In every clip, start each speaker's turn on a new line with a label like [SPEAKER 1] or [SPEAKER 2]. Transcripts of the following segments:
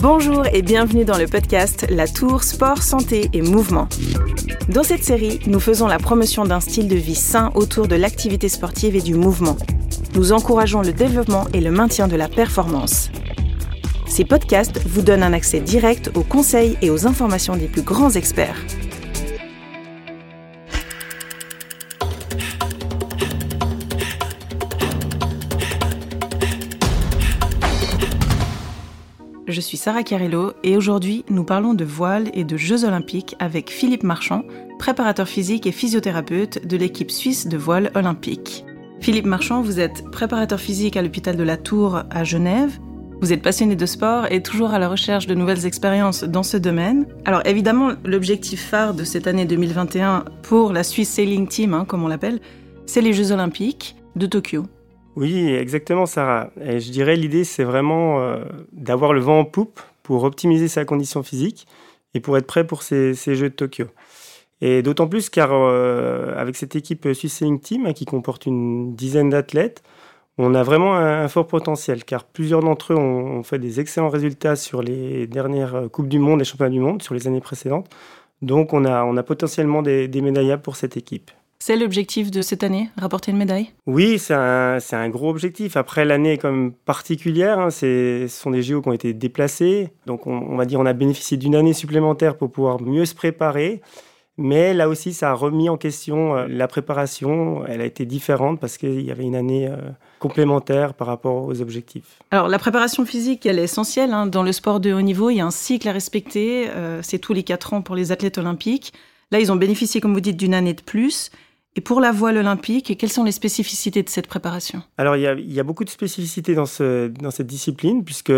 [SPEAKER 1] Bonjour et bienvenue dans le podcast La Tour Sport, Santé et Mouvement. Dans cette série, nous faisons la promotion d'un style de vie sain autour de l'activité sportive et du mouvement. Nous encourageons le développement et le maintien de la performance. Ces podcasts vous donnent un accès direct aux conseils et aux informations des plus grands experts. Je suis Sarah Carello et aujourd'hui nous parlons de voile et de Jeux olympiques avec Philippe Marchand, préparateur physique et physiothérapeute de l'équipe suisse de voile olympique. Philippe Marchand, vous êtes préparateur physique à l'hôpital de la Tour à Genève. Vous êtes passionné de sport et toujours à la recherche de nouvelles expériences dans ce domaine. Alors évidemment, l'objectif phare de cette année 2021 pour la Swiss Sailing Team, hein, comme on l'appelle, c'est les Jeux olympiques de Tokyo.
[SPEAKER 2] Oui, exactement, Sarah. Je dirais l'idée, c'est vraiment euh, d'avoir le vent en poupe pour optimiser sa condition physique et pour être prêt pour ces, Jeux de Tokyo. Et d'autant plus car euh, avec cette équipe Swiss Team hein, qui comporte une dizaine d'athlètes, on a vraiment un, fort potentiel car plusieurs d'entre eux ont, fait des excellents résultats sur les dernières euh, Coupes du Monde et Championnats du Monde, sur les années précédentes. Donc on a, on a potentiellement des, des médaillables pour cette équipe.
[SPEAKER 1] C'est l'objectif de cette année, rapporter une médaille?
[SPEAKER 2] Oui, c'est un, un, gros objectif. Après, l'année est quand même particulière. Hein. Ce sont des JO qui ont été déplacés. Donc, on, va dire on a bénéficié d'une année supplémentaire pour pouvoir mieux se préparer. Mais là aussi, ça a remis en question euh, la préparation. Elle a été différente parce qu'il y avait une année euh, complémentaire par rapport aux objectifs.
[SPEAKER 1] Alors, la préparation physique, elle est essentielle. Hein. Dans le sport de haut niveau, il y a un cycle à respecter. Euh, c'est tous les quatre ans pour les athlètes olympiques. Là, ils ont bénéficié, comme vous dites, d'une année de plus. Et pour la voile olympique, quelles sont les spécificités de cette préparation?
[SPEAKER 2] Alors, il y, a, beaucoup de spécificités dans, cette discipline, puisque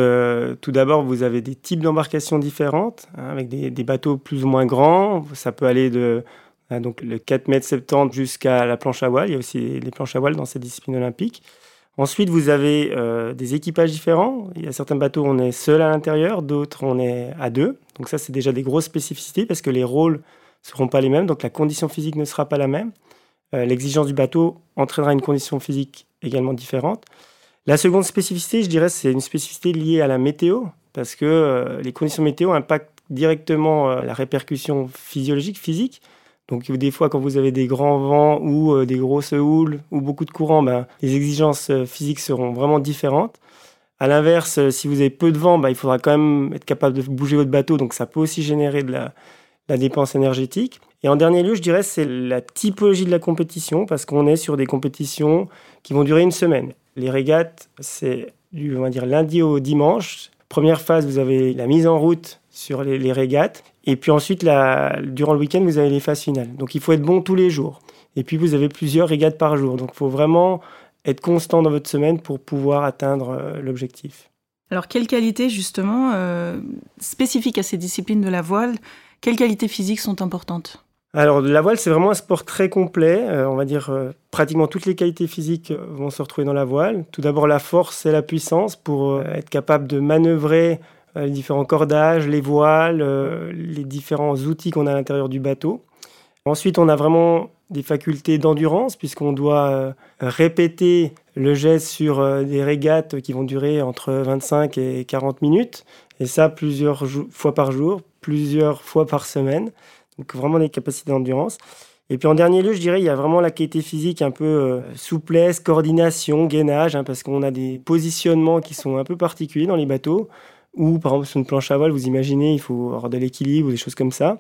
[SPEAKER 2] tout d'abord, vous avez des types d'embarcations différentes, hein, avec des, bateaux plus ou moins grands. Ça peut aller de hein, donc, le 4 mètres 70 jusqu'à la planche à voile. Il y a aussi des planches à voile dans cette discipline olympique. Ensuite, vous avez euh, des équipages différents. Il y a certains bateaux où on est seul à l'intérieur, d'autres on est à deux. Donc ça, c'est déjà des grosses spécificités parce que les rôles ne seront pas les mêmes, donc la condition physique ne sera pas la même. Euh, l'exigence du bateau entraînera une condition physique également différente. La seconde spécificité, je dirais, c'est une spécificité liée à la météo, parce que euh, les conditions météo impactent directement euh, la répercussion physiologique, physique. Donc des fois, quand vous avez des grands vents ou des grosses houles ou beaucoup de courant, ben, les exigences physiques seront vraiment différentes. À l'inverse, si vous avez peu de vent, ben, il faudra quand même être capable de bouger votre bateau, donc ça peut aussi générer de la dépense énergétique. Et en dernier lieu, je dirais, c'est la typologie de la compétition, parce qu'on est sur des compétitions qui vont durer une semaine. Les régates, c'est du on va dire, lundi au dimanche. Première phase, vous avez la mise en route sur les, régates. Et puis ensuite, durant le week-end, vous avez les phases finales. Donc il faut être bon tous les jours. Et puis vous avez plusieurs régates par jour. Donc il faut vraiment être constant dans votre semaine pour pouvoir atteindre euh, l'objectif.
[SPEAKER 1] Alors quelles qualités justement euh, spécifiques à ces disciplines de la voile quelles qualités physiques sont importantes?
[SPEAKER 2] Alors, la voile, c'est vraiment un sport très complet. Euh, on va dire euh, pratiquement toutes les qualités physiques euh, vont se retrouver dans la voile. Tout d'abord, la force et la puissance pour être capable de manœuvrer les différents cordages, les voiles, les différents outils qu'on a à l'intérieur du bateau. Ensuite, on a vraiment des facultés d'endurance puisqu'on doit répéter le geste sur des régates qui vont durer entre 25 et 40 minutes. Et ça plusieurs fois par jour, plusieurs fois par semaine. Donc vraiment des capacités d'endurance. Et puis en dernier lieu, je dirais, il y a vraiment la qualité physique, un peu euh, souplesse, coordination, gainage, hein, parce qu'on a des positionnements qui sont un peu particuliers dans les bateaux. Ou par exemple sur une planche à voile, vous imaginez, il faut avoir de l'équilibre ou des choses comme ça.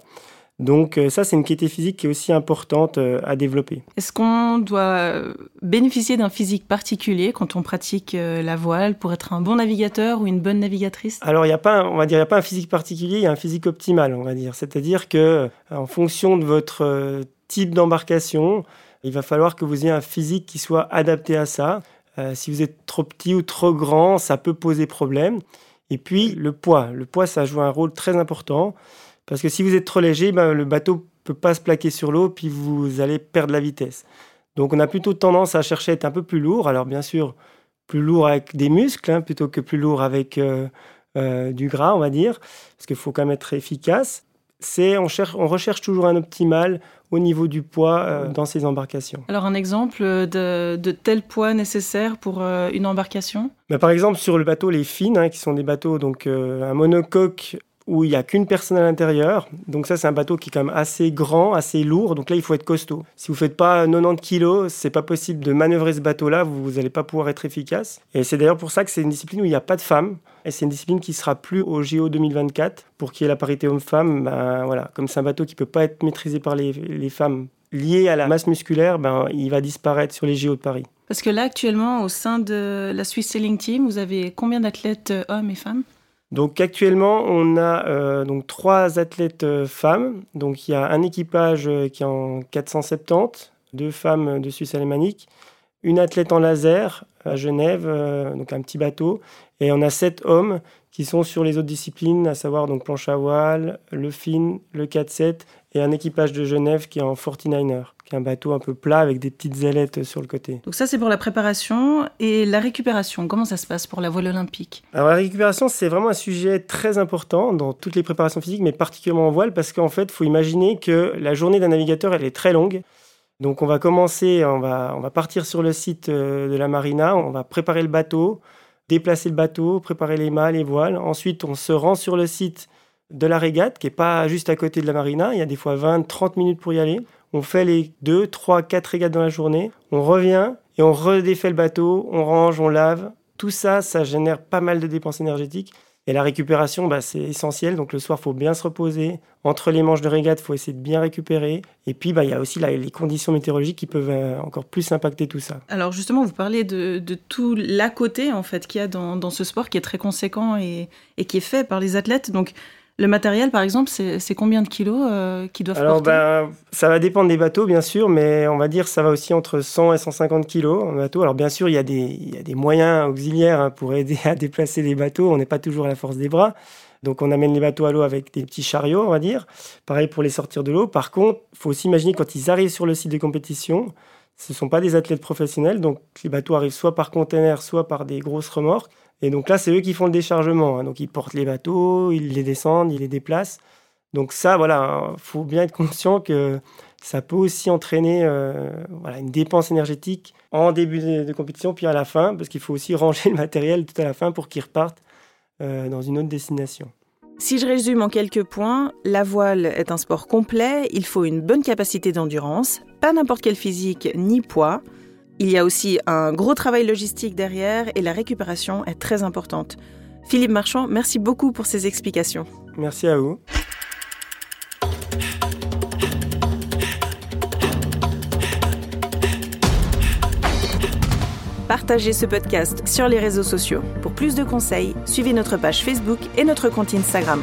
[SPEAKER 2] Donc euh, ça, c'est une qualité physique qui est aussi importante euh, à développer.
[SPEAKER 1] Est-ce qu'on doit bénéficier d'un physique particulier quand on pratique euh, la voile pour être un bon navigateur ou une bonne navigatrice?
[SPEAKER 2] Alors, il n'y a pas, on va dire, il a pas un physique particulier, il y a un physique optimal, on va dire. C'est-à-dire que, en fonction de votre type d'embarcation, il va falloir que vous ayez un physique qui soit adapté à ça. si vous êtes trop petit ou trop grand, ça peut poser problème. Et puis, le poids. Le poids, ça joue un rôle très important. Parce que si vous êtes trop léger, ben, le bateau peut pas se plaquer sur l'eau, puis vous allez perdre la vitesse. Donc on a plutôt tendance à chercher à être un peu plus lourd. Alors bien sûr, plus lourd avec des muscles, hein, plutôt que plus lourd avec euh, euh, du gras, on va dire, parce qu'il faut quand même être efficace. c'est on, cherche, on recherche toujours un optimal au niveau du poids euh, dans ces embarcations.
[SPEAKER 1] Alors un exemple de, de tel poids nécessaire pour une embarcation?
[SPEAKER 2] Bah, Par exemple sur le bateau les fines, hein, qui sont des bateaux donc un monocoque où il n'y a qu'une personne à l'intérieur. Donc ça, c'est un bateau qui est quand même assez grand, assez lourd. Donc là, il faut être costaud. Si vous ne faites pas 90 kilos, c'est pas possible de manœuvrer ce bateau-là. Vous n'allez pas pouvoir être efficace. Et c'est d'ailleurs pour ça que c'est une discipline où il n'y a pas de femmes. Et c'est une discipline qui sera plus au JO 2024 pour qu'il y ait la parité homme-femme. Ben, voilà, comme c'est un bateau qui peut pas être maîtrisé par les, femmes lié à la masse musculaire, ben, il va disparaître sur les JO de Paris.
[SPEAKER 1] Parce que là, actuellement, au sein de la Swiss Sailing Team, vous avez combien d'athlètes euh, hommes et femmes?
[SPEAKER 2] Donc actuellement, on a euh, donc trois athlètes euh, femmes. Donc il y a un équipage euh, qui est en 470, deux femmes de Suisse alémanique, une athlète en laser à Genève, un petit bateau, et on a sept hommes qui sont sur les autres disciplines, à savoir donc planche à voile, le fin, le 4-7 et un équipage de Genève qui est en 49er, qui est un bateau un peu plat avec des petites ailettes sur le côté.
[SPEAKER 1] Donc ça c'est pour la préparation et la récupération. Comment ça se passe pour la voile olympique?
[SPEAKER 2] Alors la récupération c'est vraiment un sujet très important dans toutes les préparations physiques, mais particulièrement en voile parce qu'en fait il faut imaginer que la journée d'un navigateur elle est très longue. Donc on va commencer, on va, on va partir sur le site euh, de la marina, on va préparer le bateau, déplacer le bateau, préparer les mâts, les voiles. Ensuite on se rend sur le site de la régate, qui n'est pas juste à côté de la marina. Il y a des fois 20, 30 minutes pour y aller. On fait les 2, 3, 4 régates dans la journée. On revient et on redéfait le bateau, on range, on lave. Tout ça, ça génère pas mal de dépenses énergétiques. Et la récupération, bah, c'est essentiel. Donc le soir, il faut bien se reposer. Entre les manches de régate, il faut essayer de bien récupérer. Et puis, bah, il y a aussi les conditions météorologiques qui peuvent euh, encore plus impacter tout ça.
[SPEAKER 1] Alors justement, vous parlez de, tout l'à côté en fait qu'il y a dans, ce sport qui est très conséquent et, qui est fait par les athlètes. Le matériel, par exemple, c'est combien de kilos euh, qui doivent
[SPEAKER 2] Alors, ben, ça va dépendre des bateaux, bien sûr, mais on va dire que ça va aussi entre 100 et 150 kilos en bateau. Alors, bien sûr, il y a des, des moyens auxiliaires hein, pour aider à déplacer les bateaux. On n'est pas toujours à la force des bras. Donc, on amène les bateaux à l'eau avec des petits chariots, on va dire. Pareil pour les sortir de l'eau. Par contre, il faut aussi imaginer quand ils arrivent sur le site de compétition, ce ne sont pas des athlètes professionnels. Donc, les bateaux arrivent soit par container, soit par des grosses remorques. Et donc là, c'est eux qui font le déchargement. Hein. Donc ils portent les bateaux, ils les descendent, ils les déplacent. Donc ça, voilà, faut bien être conscient que ça peut aussi entraîner euh, une dépense énergétique en début de, compétition, puis à la fin, parce qu'il faut aussi ranger le matériel tout à la fin pour qu'ils repartent euh, dans une autre destination.
[SPEAKER 1] Si je résume en quelques points, la voile est un sport complet, il faut une bonne capacité d'endurance, pas n'importe quel physique ni poids, il y a aussi un gros travail logistique derrière et la récupération est très importante. Philippe Marchand, merci beaucoup pour ces explications.
[SPEAKER 2] Merci à vous.
[SPEAKER 1] Partagez ce podcast sur les réseaux sociaux. Pour plus de conseils, suivez notre page Facebook et notre compte Instagram.